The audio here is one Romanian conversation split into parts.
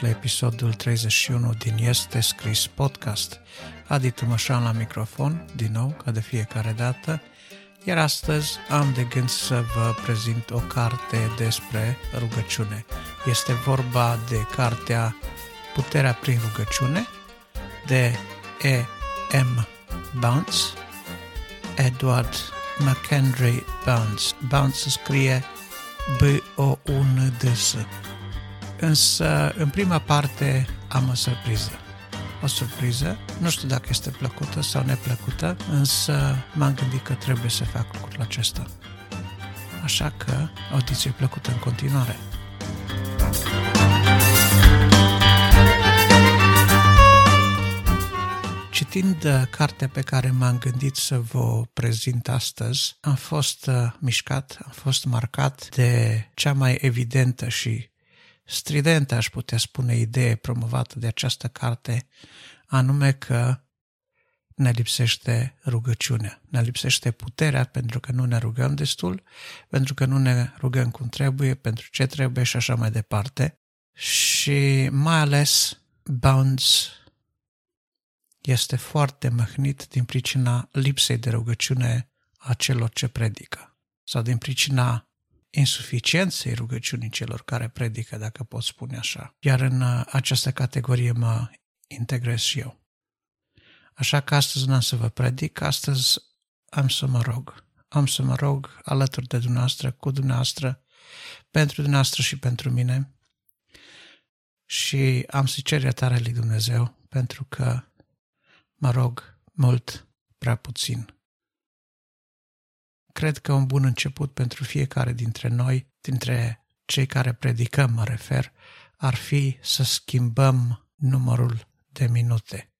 venit la episodul 31 din Este Scris Podcast. Adi Tămășan la microfon, din nou, ca de fiecare dată, iar astăzi am de gând să vă prezint o carte despre rugăciune. Este vorba de cartea Puterea prin rugăciune de E. M. Bounce, Edward McHenry Bounce. Bounce se scrie B-O-U-N-D-S. Însă, în prima parte, am o surpriză. O surpriză, nu știu dacă este plăcută sau neplăcută, însă m-am gândit că trebuie să fac lucrul acesta. Așa că, audiție plăcută în continuare. Citind uh, cartea pe care m-am gândit să vă prezint astăzi, am fost uh, mișcat, am fost marcat de cea mai evidentă și stridentă, aș putea spune, idee promovată de această carte, anume că ne lipsește rugăciunea, ne lipsește puterea pentru că nu ne rugăm destul, pentru că nu ne rugăm cum trebuie, pentru ce trebuie și așa mai departe. Și mai ales Bounds este foarte măhnit din pricina lipsei de rugăciune a celor ce predică sau din pricina insuficienței rugăciunii celor care predică, dacă pot spune așa. Iar în uh, această categorie mă integrez și eu. Așa că astăzi nu am să vă predic, astăzi am să mă rog. Am să mă rog alături de dumneavoastră, cu dumneavoastră, pentru dumneavoastră și pentru mine. Și am să cer iertare lui Dumnezeu, pentru că mă rog mult, prea puțin. Cred că un bun început pentru fiecare dintre noi, dintre cei care predicăm, mă refer, ar fi să schimbăm numărul de minute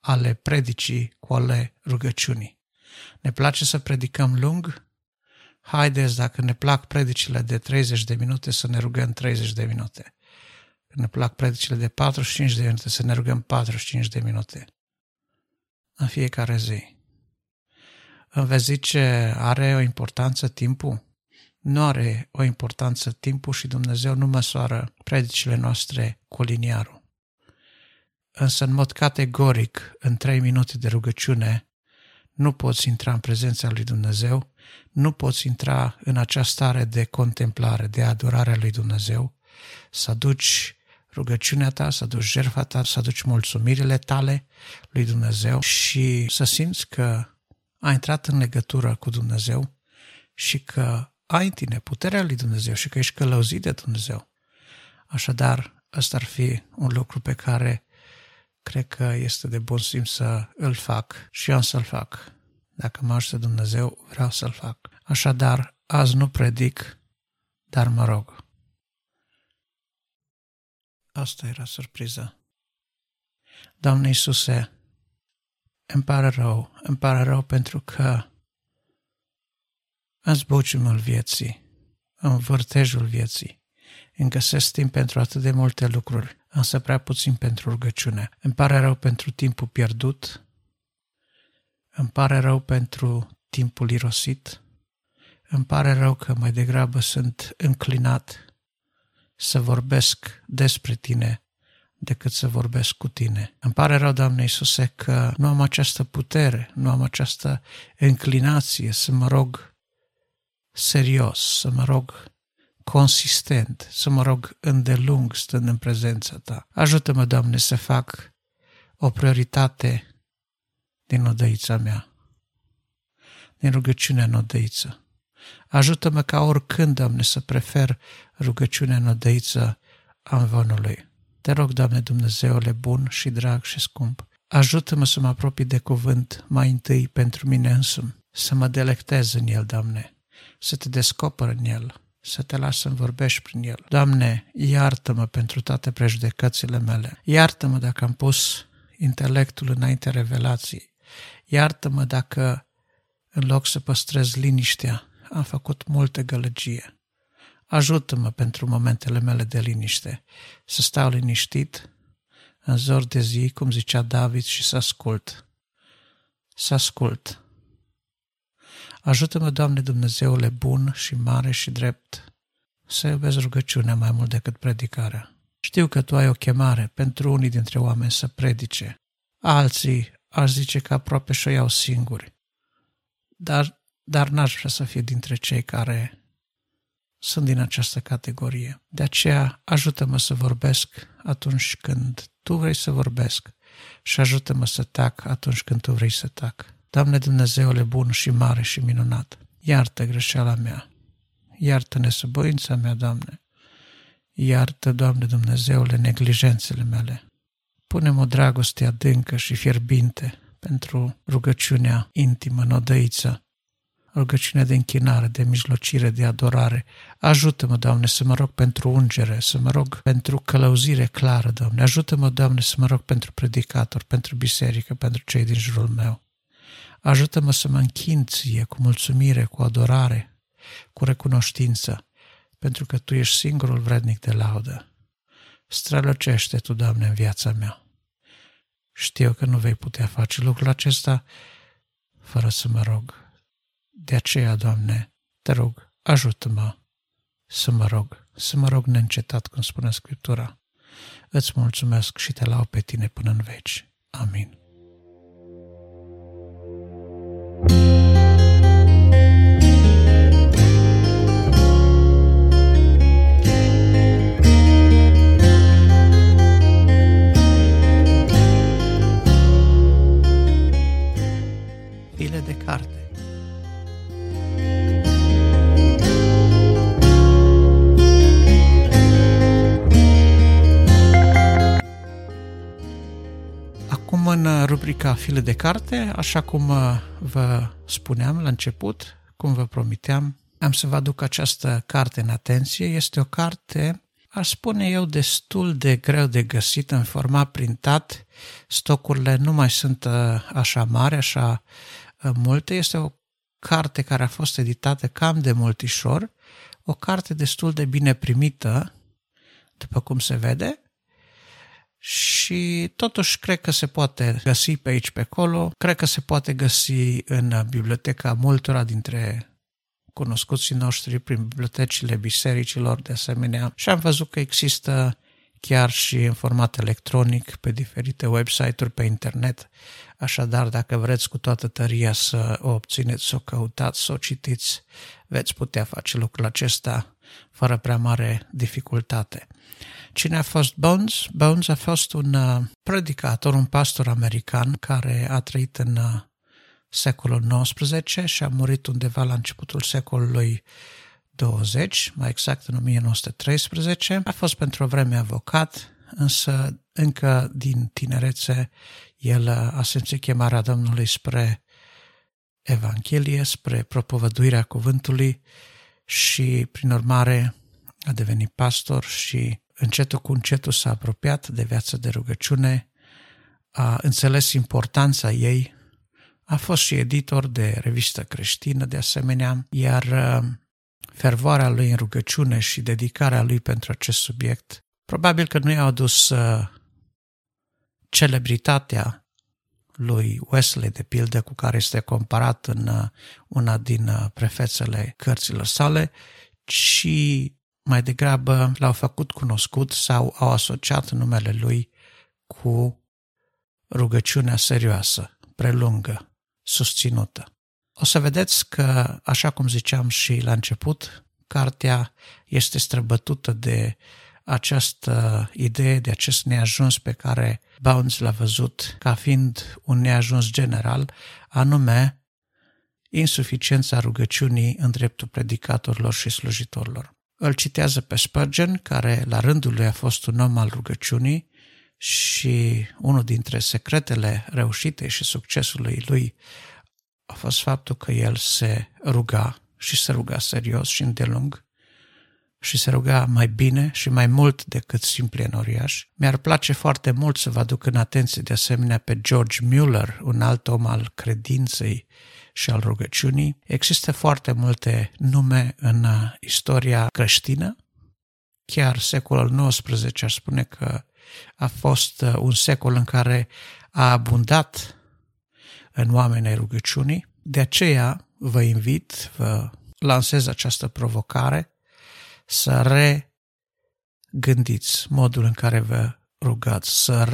ale predicii cu ale rugăciunii. Ne place să predicăm lung? Haideți, dacă ne plac predicile de 30 de minute, să ne rugăm 30 de minute. Când ne plac predicile de 45 de minute, să ne rugăm 45 de minute. În fiecare zi. Vezi zice, are o importanță timpul? Nu are o importanță timpul și Dumnezeu nu măsoară predicile noastre cu liniarul. Însă, în mod categoric, în trei minute de rugăciune, nu poți intra în prezența lui Dumnezeu, nu poți intra în această stare de contemplare, de adorare a lui Dumnezeu, să aduci rugăciunea ta, să aduci jertfa ta, să aduci mulțumirile tale lui Dumnezeu și să simți că ai intrat în legătură cu Dumnezeu și că ai în tine puterea lui Dumnezeu și că ești călăuzit de Dumnezeu. Așadar, ăsta ar fi un lucru pe care cred că este de bun simț să îl fac și eu am să-l fac. Dacă mă ajută Dumnezeu, vreau să-l fac. Așadar, azi nu predic, dar mă rog. Asta era surpriza. Doamne Iisuse, îmi pare rău, îmi pare rău pentru că în zbuciumul vieții, în vârtejul vieții, îmi găsesc timp pentru atât de multe lucruri, însă prea puțin pentru rugăciune. Îmi pare rău pentru timpul pierdut, îmi pare rău pentru timpul irosit, îmi pare rău că mai degrabă sunt înclinat să vorbesc despre tine decât să vorbesc cu tine. Îmi pare rău, Doamne Iisuse, că nu am această putere, nu am această înclinație să mă rog serios, să mă rog consistent, să mă rog îndelung stând în prezența Ta. Ajută-mă, Doamne, să fac o prioritate din odăița mea, din rugăciunea în odăiță. Ajută-mă ca oricând, Doamne, să prefer rugăciunea în odăiță a învonului. Te rog, Doamne Dumnezeule bun și drag și scump, ajută-mă să mă apropii de cuvânt mai întâi pentru mine însumi, să mă delectez în el, Doamne, să te descoper în el, să te las să-mi vorbești prin el. Doamne, iartă-mă pentru toate prejudecățile mele. Iartă-mă dacă am pus intelectul înainte revelației. Iartă-mă dacă, în loc să păstrez liniștea, am făcut multe gălăgie. Ajută-mă pentru momentele mele de liniște, să stau liniștit în zor de zi, cum zicea David, și să ascult. Să ascult. Ajută-mă, Doamne Dumnezeule bun și mare și drept, să iubesc rugăciunea mai mult decât predicarea Știu că tu ai o chemare pentru unii dintre oameni să predice. Alții aș zice că aproape și-o iau singuri. Dar, dar n-aș vrea să fie dintre cei care sunt din această categorie. De aceea ajută-mă să vorbesc atunci când tu vrei să vorbesc și ajută-mă să tac atunci când tu vrei să tac. Doamne Dumnezeule bun și mare și minunat, iartă greșeala mea, iartă nesăboința mea, Doamne, iartă, Doamne Dumnezeule, neglijențele mele. Punem o dragoste adâncă și fierbinte pentru rugăciunea intimă, nodăiță, rugăciunea de închinare, de mijlocire, de adorare. Ajută-mă, Doamne, să mă rog pentru ungere, să mă rog pentru călăuzire clară, Doamne. Ajută-mă, Doamne, să mă rog pentru predicator, pentru biserică, pentru cei din jurul meu. Ajută-mă să mă închin ție cu mulțumire, cu adorare, cu recunoștință, pentru că Tu ești singurul vrednic de laudă. Strălăcește Tu, Doamne, în viața mea. Știu că nu vei putea face lucrul acesta fără să mă rog. De aceea, Doamne, te rog, ajută-mă să mă rog, să mă rog neîncetat, cum spune Scriptura. Îți mulțumesc și te lau pe tine până în veci. Amin. În rubrica File de carte, așa cum uh, vă spuneam la început, cum vă promiteam, am să vă aduc această carte în atenție. Este o carte, aș spune eu, destul de greu de găsit în format printat. Stocurile nu mai sunt uh, așa mari, așa uh, multe. Este o carte care a fost editată cam de multișor, o carte destul de bine primită, după cum se vede, și totuși cred că se poate găsi pe aici, pe acolo, cred că se poate găsi în biblioteca multora dintre cunoscuții noștri prin bibliotecile bisericilor de asemenea și am văzut că există chiar și în format electronic pe diferite website-uri pe internet. Așadar, dacă vreți cu toată tăria să o obțineți, să o căutați, să o citiți, veți putea face lucrul acesta fără prea mare dificultate. Cine a fost Bones? Bones a fost un uh, predicator, un pastor american care a trăit în uh, secolul XIX și a murit undeva la începutul secolului 20, mai exact în 1913. A fost pentru o vreme avocat, însă încă din tinerețe el uh, a simțit chemarea Domnului spre Evanghelie, spre propovăduirea cuvântului și, prin urmare, a devenit pastor și încetul cu încetul s-a apropiat de viața de rugăciune, a înțeles importanța ei, a fost și editor de revistă creștină de asemenea, iar uh, fervoarea lui în rugăciune și dedicarea lui pentru acest subiect probabil că nu i-a adus uh, celebritatea lui Wesley, de pildă, cu care este comparat în uh, una din prefețele cărților sale, ci mai degrabă l-au făcut cunoscut sau au asociat numele lui cu rugăciunea serioasă, prelungă, susținută. O să vedeți că, așa cum ziceam și la început, cartea este străbătută de această idee, de acest neajuns pe care Bounds l-a văzut ca fiind un neajuns general, anume insuficiența rugăciunii în dreptul predicatorilor și slujitorilor. Îl citează pe Spurgeon, care la rândul lui a fost un om al rugăciunii și unul dintre secretele reușitei și succesului lui a fost faptul că el se ruga și se ruga serios și îndelung și se ruga mai bine și mai mult decât simpli enoriaș. Mi-ar place foarte mult să vă aduc în atenție de asemenea pe George Mueller, un alt om al credinței și al rugăciunii. Există foarte multe nume în istoria creștină. Chiar secolul XIX aș spune că a fost un secol în care a abundat în oamenii rugăciunii. De aceea vă invit, vă lansez această provocare să regândiți modul în care vă rugați, să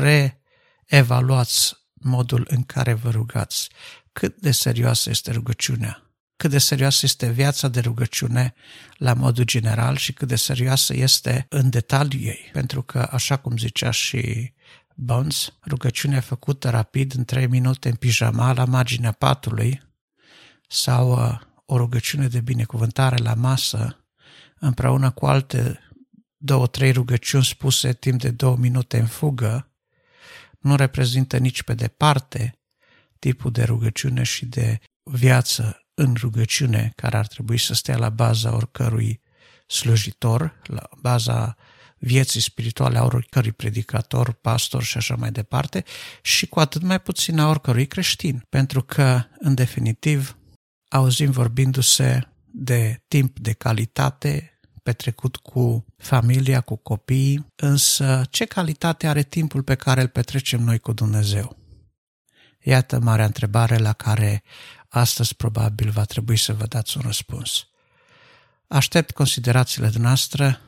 reevaluați modul în care vă rugați, cât de serioasă este rugăciunea, cât de serioasă este viața de rugăciune la modul general și cât de serioasă este în detaliu ei. Pentru că, așa cum zicea și Bones, rugăciunea făcută rapid în 3 minute în pijama la marginea patului sau uh, o rugăciune de binecuvântare la masă împreună cu alte două, trei rugăciuni spuse timp de două minute în fugă, nu reprezintă nici pe departe tipul de rugăciune și de viață în rugăciune care ar trebui să stea la baza oricărui slujitor, la baza vieții spirituale a oricărui predicator, pastor și așa mai departe, și cu atât mai puțin a oricărui creștin, pentru că, în definitiv, auzim vorbindu-se de timp de calitate petrecut cu familia, cu copiii, însă ce calitate are timpul pe care îl petrecem noi cu Dumnezeu? Iată marea întrebare la care astăzi probabil va trebui să vă dați un răspuns. Aștept considerațiile noastre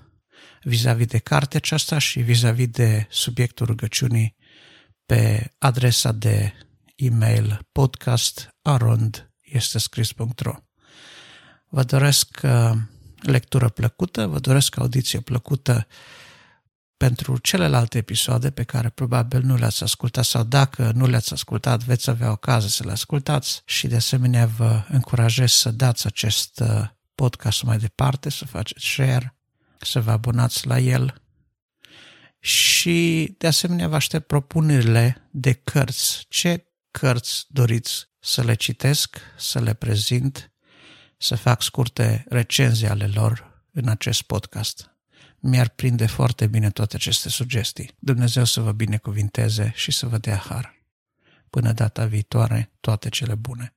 vis-a-vis de cartea aceasta și vis-a-vis de subiectul rugăciunii pe adresa de e-mail podcastarond.ro. Vă doresc uh, lectură plăcută, vă doresc audiție plăcută pentru celelalte episoade pe care probabil nu le-ați ascultat sau dacă nu le-ați ascultat veți avea ocazie să le ascultați și de asemenea vă încurajez să dați acest uh, podcast mai departe, să faceți share, să vă abonați la el și de asemenea vă aștept propunerile de cărți. Ce cărți doriți să le citesc, să le prezint să fac scurte recenzii ale lor în acest podcast. Mi-ar prinde foarte bine toate aceste sugestii. Dumnezeu să vă binecuvinteze și să vă dea har. Până data viitoare, toate cele bune.